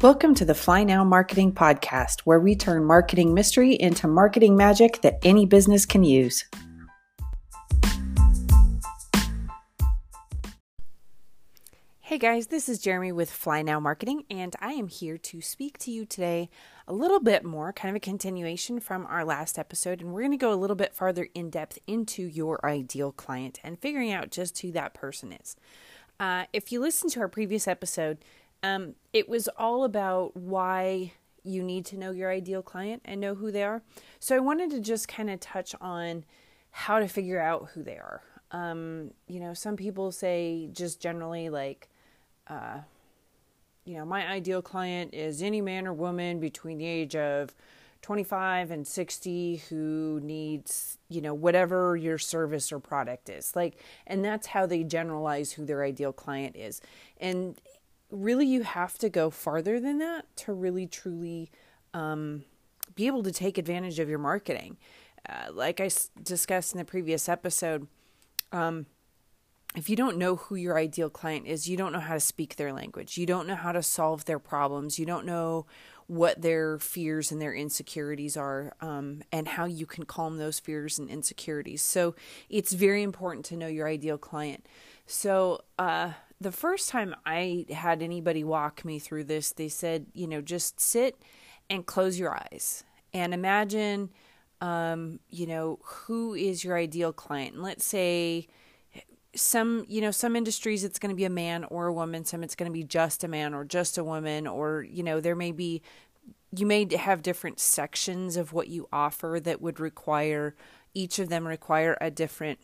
Welcome to the Flinow Marketing Podcast, where we turn marketing mystery into marketing magic that any business can use. Hey guys, this is Jeremy with Flinow Marketing, and I am here to speak to you today a little bit more, kind of a continuation from our last episode, and we're going to go a little bit farther in depth into your ideal client and figuring out just who that person is. Uh, if you listen to our previous episode, um, it was all about why you need to know your ideal client and know who they are. So I wanted to just kind of touch on how to figure out who they are. Um, you know, some people say just generally like, uh, you know, my ideal client is any man or woman between the age of 25 and 60 who needs, you know, whatever your service or product is. Like, and that's how they generalize who their ideal client is. And really you have to go farther than that to really truly um, be able to take advantage of your marketing. Uh, like I s- discussed in the previous episode, um, if you don't know who your ideal client is, you don't know how to speak their language. You don't know how to solve their problems. You don't know what their fears and their insecurities are um, and how you can calm those fears and insecurities. So it's very important to know your ideal client. So, uh, the first time I had anybody walk me through this, they said, you know, just sit and close your eyes and imagine, um, you know, who is your ideal client. And let's say some, you know, some industries it's going to be a man or a woman, some it's going to be just a man or just a woman, or, you know, there may be, you may have different sections of what you offer that would require, each of them require a different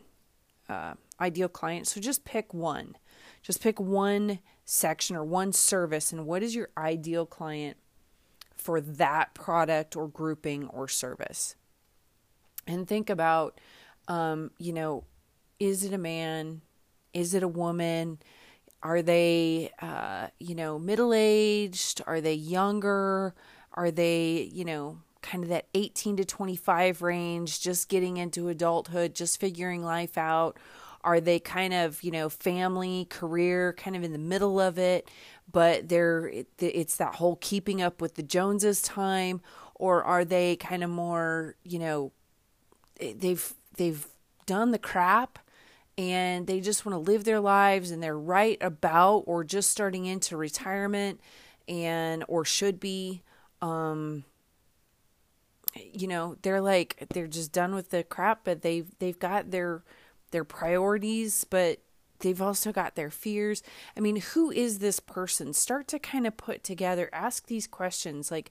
uh, ideal client. So just pick one just pick one section or one service and what is your ideal client for that product or grouping or service. And think about, um, you know, is it a man? Is it a woman? Are they, uh, you know, middle aged? Are they younger? Are they, you know, kind of that 18 to 25 range, just getting into adulthood, just figuring life out? Are they kind of, you know, family, career, kind of in the middle of it, but they're it's that whole keeping up with the Joneses time or are they kind of more, you know, they've they've done the crap and they just want to live their lives and they're right about or just starting into retirement and or should be um you know they're like they're just done with the crap but they've they've got their their priorities, but they've also got their fears. I mean, who is this person? Start to kind of put together, ask these questions like,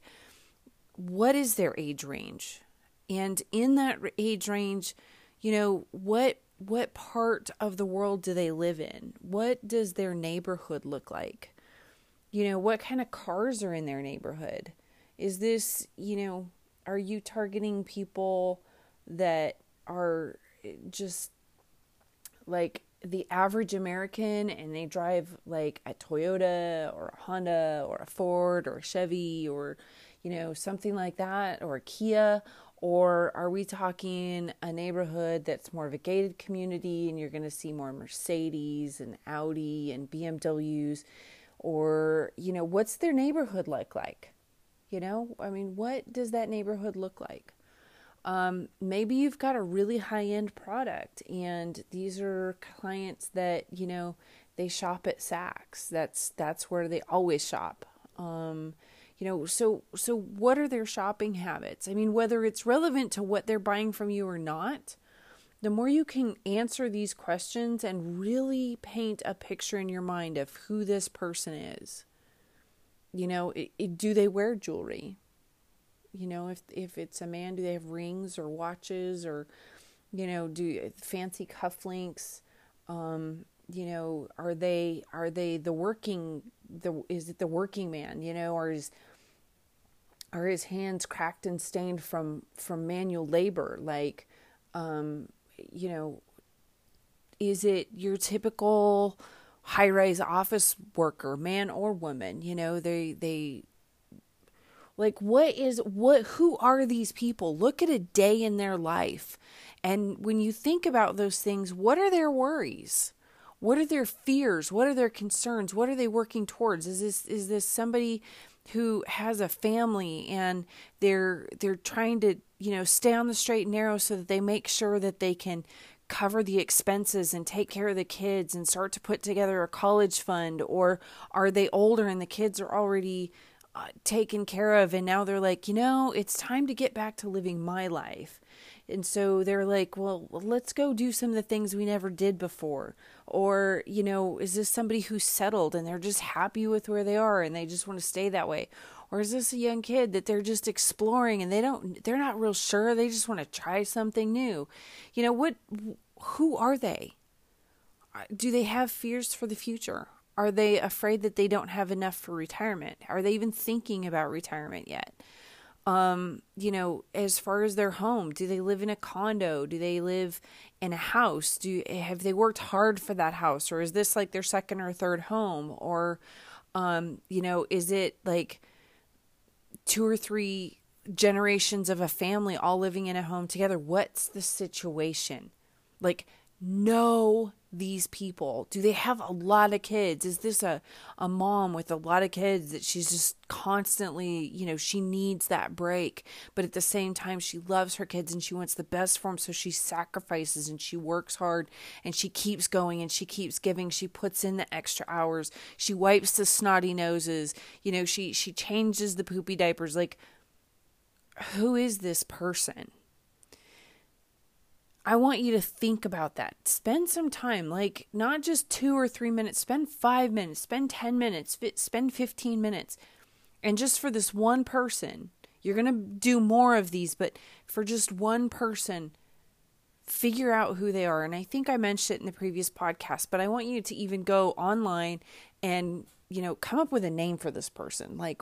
what is their age range? And in that age range, you know, what what part of the world do they live in? What does their neighborhood look like? You know, what kind of cars are in their neighborhood? Is this, you know, are you targeting people that are eh, just like the average American and they drive like a Toyota or a Honda or a Ford or a Chevy or you know something like that or a Kia or are we talking a neighborhood that's more of a gated community and you're going to see more Mercedes and Audi and BMWs or you know what's their neighborhood like like? You know I mean what does that neighborhood look like um, maybe you've got a really high end product, and these are clients that you know they shop at Saks. That's that's where they always shop. Um, you know, so so what are their shopping habits? I mean, whether it's relevant to what they're buying from you or not, the more you can answer these questions and really paint a picture in your mind of who this person is. You know, it, it, do they wear jewelry? You know, if if it's a man, do they have rings or watches or, you know, do fancy cufflinks? Um, you know, are they are they the working the is it the working man? You know, or is are his hands cracked and stained from from manual labor? Like, um, you know, is it your typical high rise office worker, man or woman? You know, they they like what is what who are these people? Look at a day in their life. And when you think about those things, what are their worries? What are their fears? What are their concerns? What are they working towards? Is this is this somebody who has a family and they're they're trying to you know stay on the straight and narrow so that they make sure that they can cover the expenses and take care of the kids and start to put together a college fund or are they older and the kids are already uh, taken care of and now they're like you know it's time to get back to living my life. And so they're like well let's go do some of the things we never did before. Or you know is this somebody who's settled and they're just happy with where they are and they just want to stay that way? Or is this a young kid that they're just exploring and they don't they're not real sure they just want to try something new? You know what who are they? Do they have fears for the future are they afraid that they don't have enough for retirement? Are they even thinking about retirement yet? Um, you know, as far as their home, do they live in a condo? Do they live in a house? Do have they worked hard for that house or is this like their second or third home or um, you know, is it like two or three generations of a family all living in a home together? What's the situation? Like know these people? Do they have a lot of kids? Is this a, a mom with a lot of kids that she's just constantly, you know, she needs that break, but at the same time, she loves her kids and she wants the best for them. So she sacrifices and she works hard and she keeps going and she keeps giving. She puts in the extra hours. She wipes the snotty noses. You know, she, she changes the poopy diapers. Like, who is this person? I want you to think about that. Spend some time, like not just two or three minutes, spend five minutes, spend 10 minutes, spend 15 minutes. And just for this one person, you're going to do more of these, but for just one person, figure out who they are. And I think I mentioned it in the previous podcast, but I want you to even go online and, you know, come up with a name for this person. Like,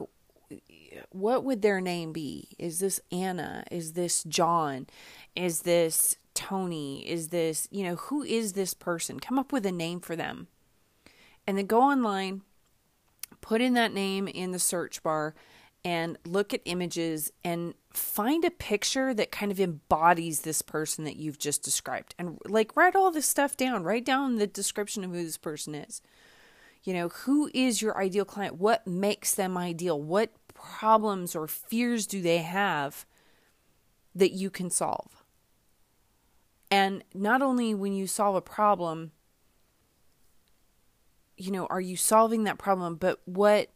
what would their name be? Is this Anna? Is this John? Is this Tony? Is this, you know, who is this person? Come up with a name for them. And then go online, put in that name in the search bar, and look at images and find a picture that kind of embodies this person that you've just described. And like write all this stuff down, write down the description of who this person is. You know, who is your ideal client? What makes them ideal? What problems or fears do they have that you can solve? And not only when you solve a problem, you know, are you solving that problem, but what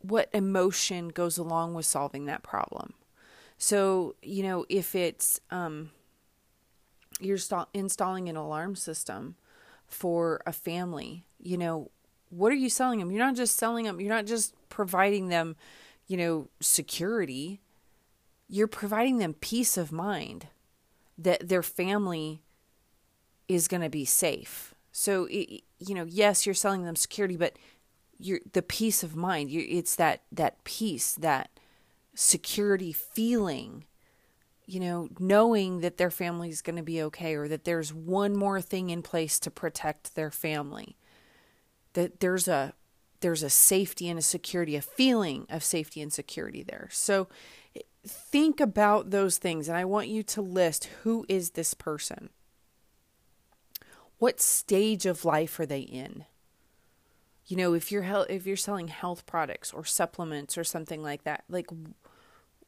what emotion goes along with solving that problem? So, you know, if it's um you're st- installing an alarm system for a family, you know, what are you selling them? You're not just selling them, you're not just providing them, you know, security. You're providing them peace of mind that their family is going to be safe. So, it, you know, yes, you're selling them security, but you're the peace of mind. you it's that that peace, that security feeling. You know, knowing that their family is going to be okay, or that there's one more thing in place to protect their family. That there's a there's a safety and a security, a feeling of safety and security there. So think about those things and I want you to list who is this person? What stage of life are they in? You know, if you're if you're selling health products or supplements or something like that, like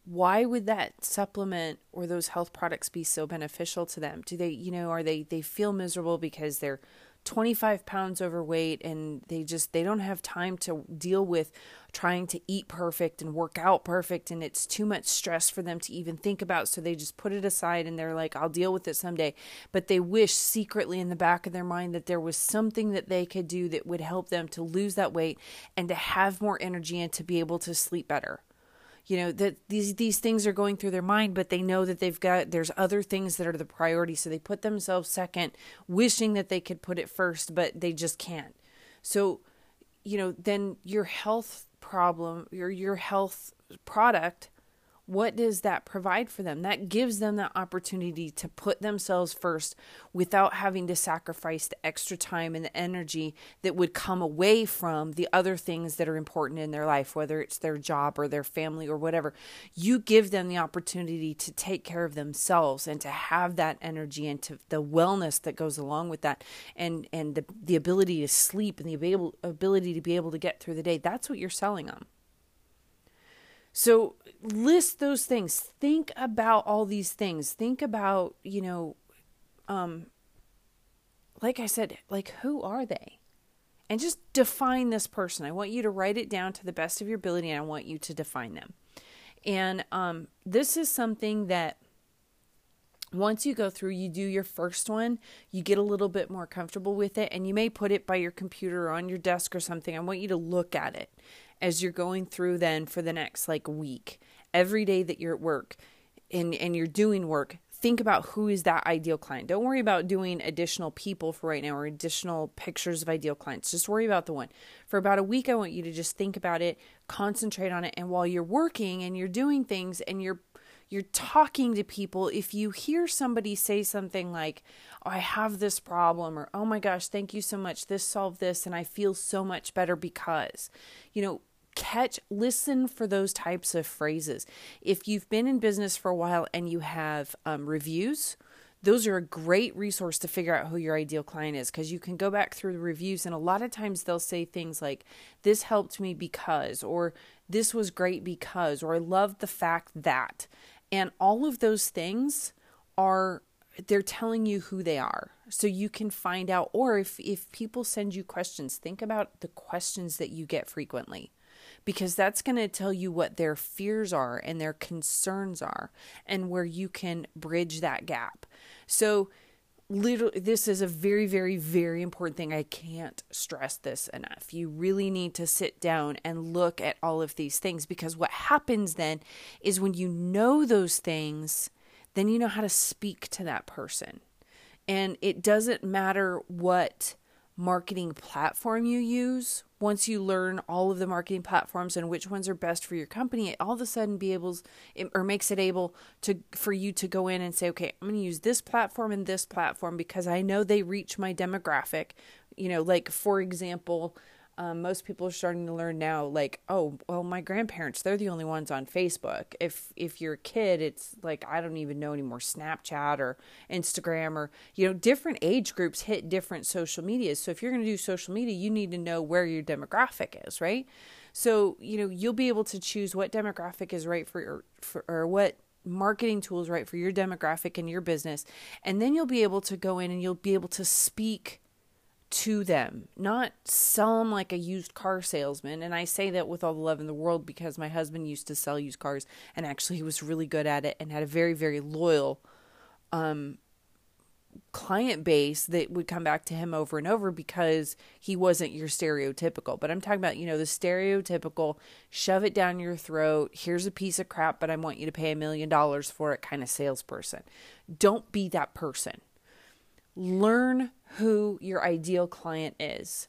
why would that supplement or those health products be so beneficial to them? Do they, you know, are they they feel miserable because they're 25 pounds overweight and they just they don't have time to deal with trying to eat perfect and work out perfect and it's too much stress for them to even think about so they just put it aside and they're like I'll deal with it someday. But they wish secretly in the back of their mind that there was something that they could do that would help them to lose that weight and to have more energy and to be able to sleep better you know that these these things are going through their mind but they know that they've got there's other things that are the priority. So they put themselves second wishing that they could put it first but they just can't. So you know then your health problem your your health product what does that provide for them? That gives them that opportunity to put themselves first without having to sacrifice the extra time and the energy that would come away from the other things that are important in their life, whether it's their job or their family or whatever. You give them the opportunity to take care of themselves and to have that energy and to the wellness that goes along with that and and the, the ability to sleep and the able, ability to be able to get through the day. That's what you're selling them So list those things. Think about all these things. Think about, you know, um like I said, like who are they? And just define this person. I want you to write it down to the best of your ability and I want you to define them. And um this is something that once you go through, you do your first one, you get a little bit more comfortable with it, and you may put it by your computer or on your desk or something. I want you to look at it as you're going through then for the next like week. Every day that you're at work and and you're doing work think about who is that ideal client. Don't worry about doing additional people for right now or additional pictures of ideal clients. Just worry about the one. For about a week i want you to just think about it concentrate on it and while you're working and you're doing things and you're you're talking to people if you hear somebody say something like oh, i have this problem or oh my gosh thank you so much. This solved this and i feel so much better because you know catch listen for those types of phrases. If you've been in business for a while and you have um, reviews those are a great resource to figure out who your ideal client is because you can go back through the reviews and a lot of times they'll say things like this helped me because or this was great because or i love the fact that and all of those things are they're telling you who they are. So you can find out or if if people send you questions think about the questions that you get frequently because that's going to tell you what their fears are and their concerns are and where you can bridge that gap. So, little this is a very very very important thing. I can't stress this enough. You really need to sit down and look at all of these things because what happens then is when you know those things then you know how to speak to that person. And it doesn't matter what marketing platform you use, once you learn all of the marketing platforms and which ones are best for your company, it all of a sudden be able or makes it able to for you to go in and say, okay, I'm going to use this platform and this platform because I know they reach my demographic. You know, like for example, um, most people are starting to learn now like oh well my grandparents they're the only ones on facebook. If if you're a kid it's like i don't even know anymore snapchat or instagram or you know different age groups hit different social medias so if you're going to do social media you need to know where your demographic is right? So you know you'll be able to choose what demographic is right for your for, or what marketing tools right for your demographic and your business. And then you'll be able to go in and you'll be able to speak to them, not sell them like a used car salesman. And I say that with all the love in the world because my husband used to sell used cars and actually he was really good at it and had a very, very loyal um, client base that would come back to him over and over because he wasn't your stereotypical. But I'm talking about, you know, the stereotypical shove it down your throat, here's a piece of crap, but I want you to pay a million dollars for it kind of salesperson. Don't be that person learn who your ideal client is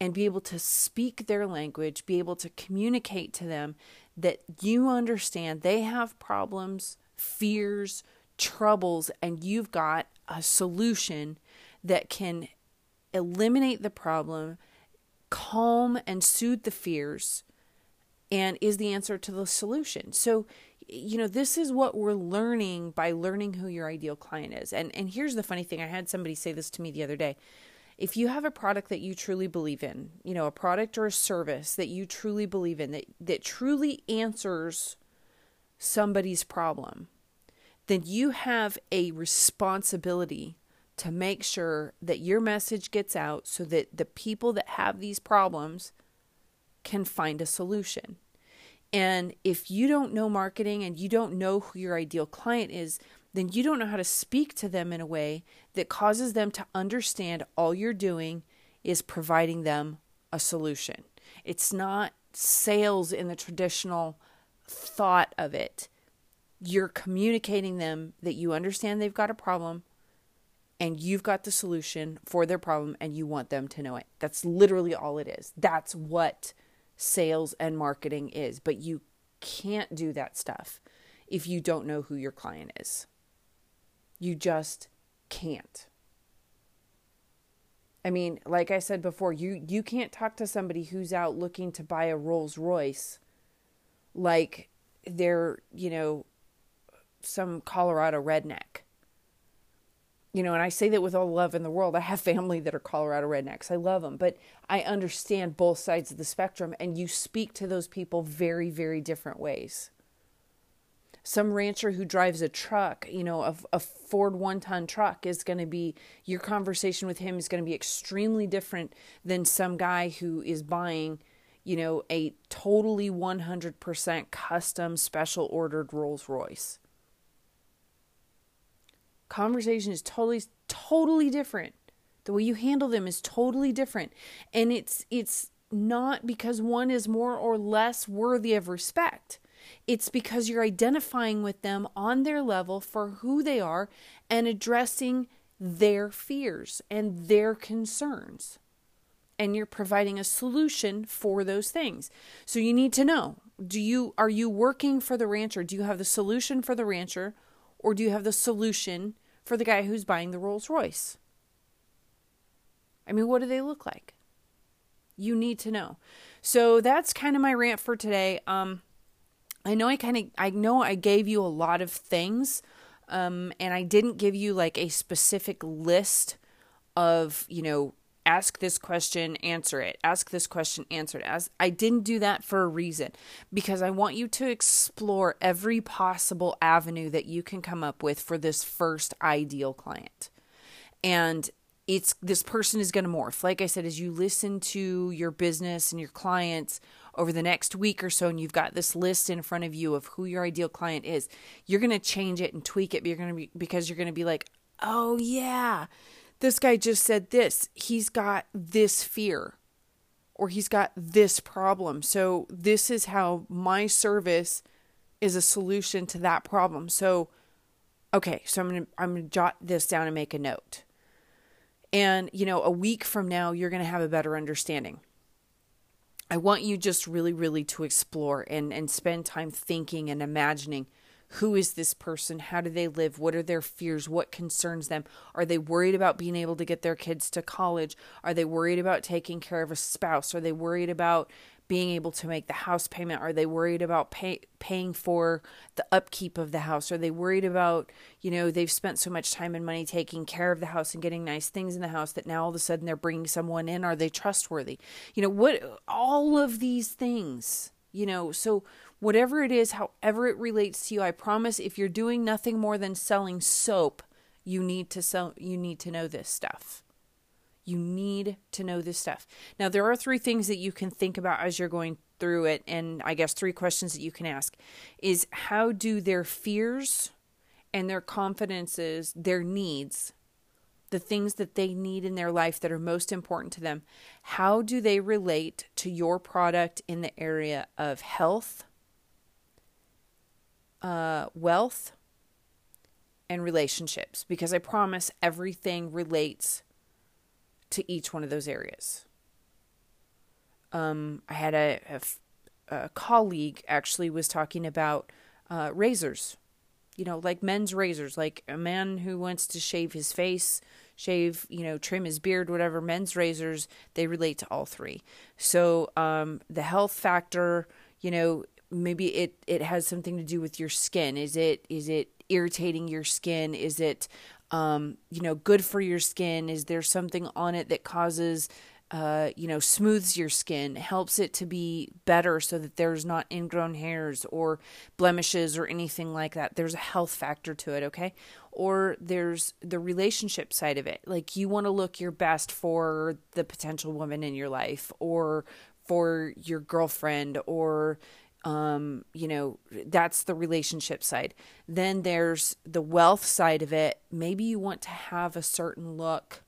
and be able to speak their language, be able to communicate to them that you understand they have problems, fears, troubles, and you've got a solution that can eliminate the problem, calm and soothe the fears, and is the answer to the solution. So you know this is what we're learning by learning who your ideal client is. And and here's the funny thing. I had somebody say this to me the other day. If you have a product that you truly believe in you know a product or a service that you truly believe in that that truly answers somebody's problem then you have a responsibility to make sure that your message gets out so that the people that have these problems can find a solution and if you don't know marketing and you don't know who your ideal client is, then you don't know how to speak to them in a way that causes them to understand all you're doing is providing them a solution. It's not sales in the traditional thought of it. You're communicating them that you understand they've got a problem and you've got the solution for their problem and you want them to know it. That's literally all it is. That's what sales and marketing is, but you can't do that stuff if you don't know who your client is. You just can't. I mean, like I said before, you you can't talk to somebody who's out looking to buy a Rolls Royce like they're, you know, some Colorado redneck. You know, and I say that with all love in the world. I have family that are Colorado rednecks. I love them, but I understand both sides of the spectrum, and you speak to those people very, very different ways. Some rancher who drives a truck, you know, a, a Ford one ton truck is going to be, your conversation with him is going to be extremely different than some guy who is buying, you know, a totally 100% custom special ordered Rolls Royce conversation is totally totally different. The way you handle them is totally different. And it's it's not because one is more or less worthy of respect. It's because you're identifying with them on their level for who they are and addressing their fears and their concerns. And you're providing a solution for those things. So you need to know do you are you working for the rancher? Do you have the solution for the rancher or do you have the solution for the guy who's buying the Rolls Royce? I mean, what do they look like? You need to know. So that's kind of my rant for today. Um, I know I kind of I know I gave you a lot of things, um, and I didn't give you like a specific list of you know ask this question, answer it. Ask this question, answer it. As I didn't do that for a reason because I want you to explore every possible avenue that you can come up with for this first ideal client. And it's this person is going to morph. Like I said, as you listen to your business and your clients over the next week or so, and you've got this list in front of you of who your ideal client is, you're going to change it and tweak it. But you're going to be because you're going to be like, oh yeah, this guy just said this. He's got this fear or he's got this problem. So this is how my service is a solution to that problem. So okay, so I'm going to I'm going to jot this down and make a note. And you know, a week from now you're going to have a better understanding. I want you just really really to explore and and spend time thinking and imagining who is this person? How do they live? What are their fears? What concerns them? Are they worried about being able to get their kids to college? Are they worried about taking care of a spouse? Are they worried about being able to make the house payment? Are they worried about pay, paying for the upkeep of the house? Are they worried about, you know, they've spent so much time and money taking care of the house and getting nice things in the house that now all of a sudden they're bringing someone in? Are they trustworthy? You know, what all of these things, you know, so Whatever it is, however it relates to you, I promise if you're doing nothing more than selling soap, you need to sell you need to know this stuff. You need to know this stuff. Now there are three things that you can think about as you're going through it and I guess three questions that you can ask is how do their fears and their confidences, their needs, the things that they need in their life that are most important to them, how do they relate to your product in the area of health, uh, wealth and relationships because I promise everything relates to each one of those areas. Um, I had a, a, a, colleague actually was talking about uh, razors, you know, like men's razors, like a man who wants to shave his face, shave, you know, trim his beard, whatever. Men's razors, they relate to all three. So um, the health factor, you know, maybe it it has something to do with your skin. Is it is it irritating your skin? Is it um, you know good for your skin? Is there something on it that causes uh, you know smooths your skin helps it to be better so that there's not ingrown hairs or blemishes or anything like that? There's a health factor to it okay? Or there's the relationship side of it. Like you want to look your best for the potential woman in your life or for your girlfriend or um, you know, that's the relationship side. Then there's the wealth side of it. Maybe you want to have a certain look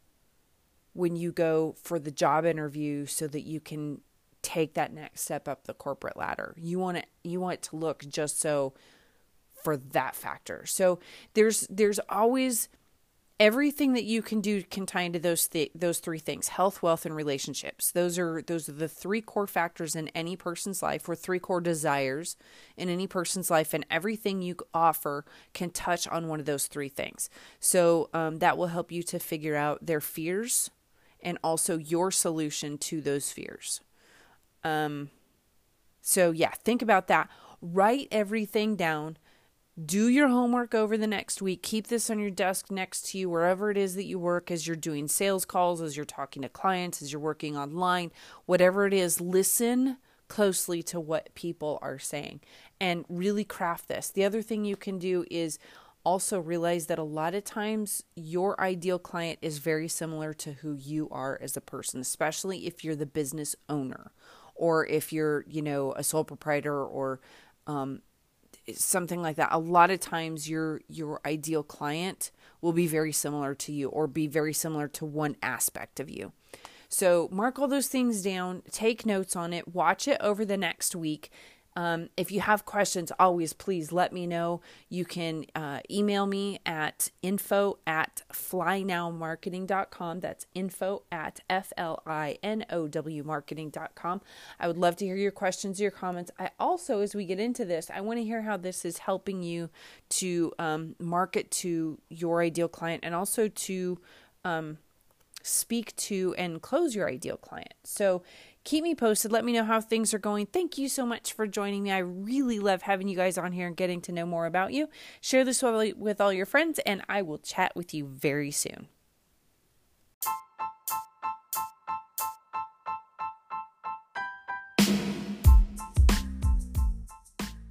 when you go for the job interview so that you can take that next step up the corporate ladder. You want it you want it to look just so for that factor. So there's there's always everything that you can do can tie into those th- those three things health wealth and relationships. Those are those are the three core factors in any person's life or three core desires in any person's life and everything you offer can touch on one of those three things. So um, that will help you to figure out their fears and also your solution to those fears. Um, so yeah think about that. Write everything down do your homework over the next week. Keep this on your desk next to you, wherever it is that you work, as you're doing sales calls, as you're talking to clients, as you're working online, whatever it is, listen closely to what people are saying and really craft this. The other thing you can do is also realize that a lot of times your ideal client is very similar to who you are as a person, especially if you're the business owner or if you're, you know, a sole proprietor or um, something like that a lot of times your your ideal client will be very similar to you or be very similar to one aspect of you. So mark all those things down take notes on it watch it over the next week um, if you have questions, always please let me know. You can uh, email me at info at flinowmarketing.com. That's info at F L I N O W marketing.com. I would love to hear your questions, your comments. I also, as we get into this, I want to hear how this is helping you to um, market to your ideal client and also to um, speak to and close your ideal client. So, keep me posted. Let me know how things are going. Thank you so much for joining me. I really love having you guys on here and getting to know more about you. Share this with all your friends, and I will chat with you very soon.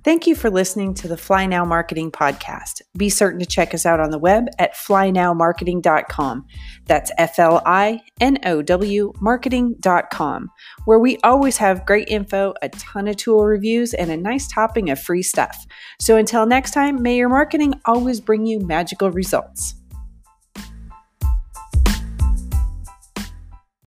Thank you for listening to the Flinow Marketing Podcast. Be certain to check us out on the web at flinowmarketing.com. That's F L I N O W marketing.com, where we always have great info, a ton of tool reviews, and a nice topping of free stuff. So until next time, may your marketing always bring you magical results.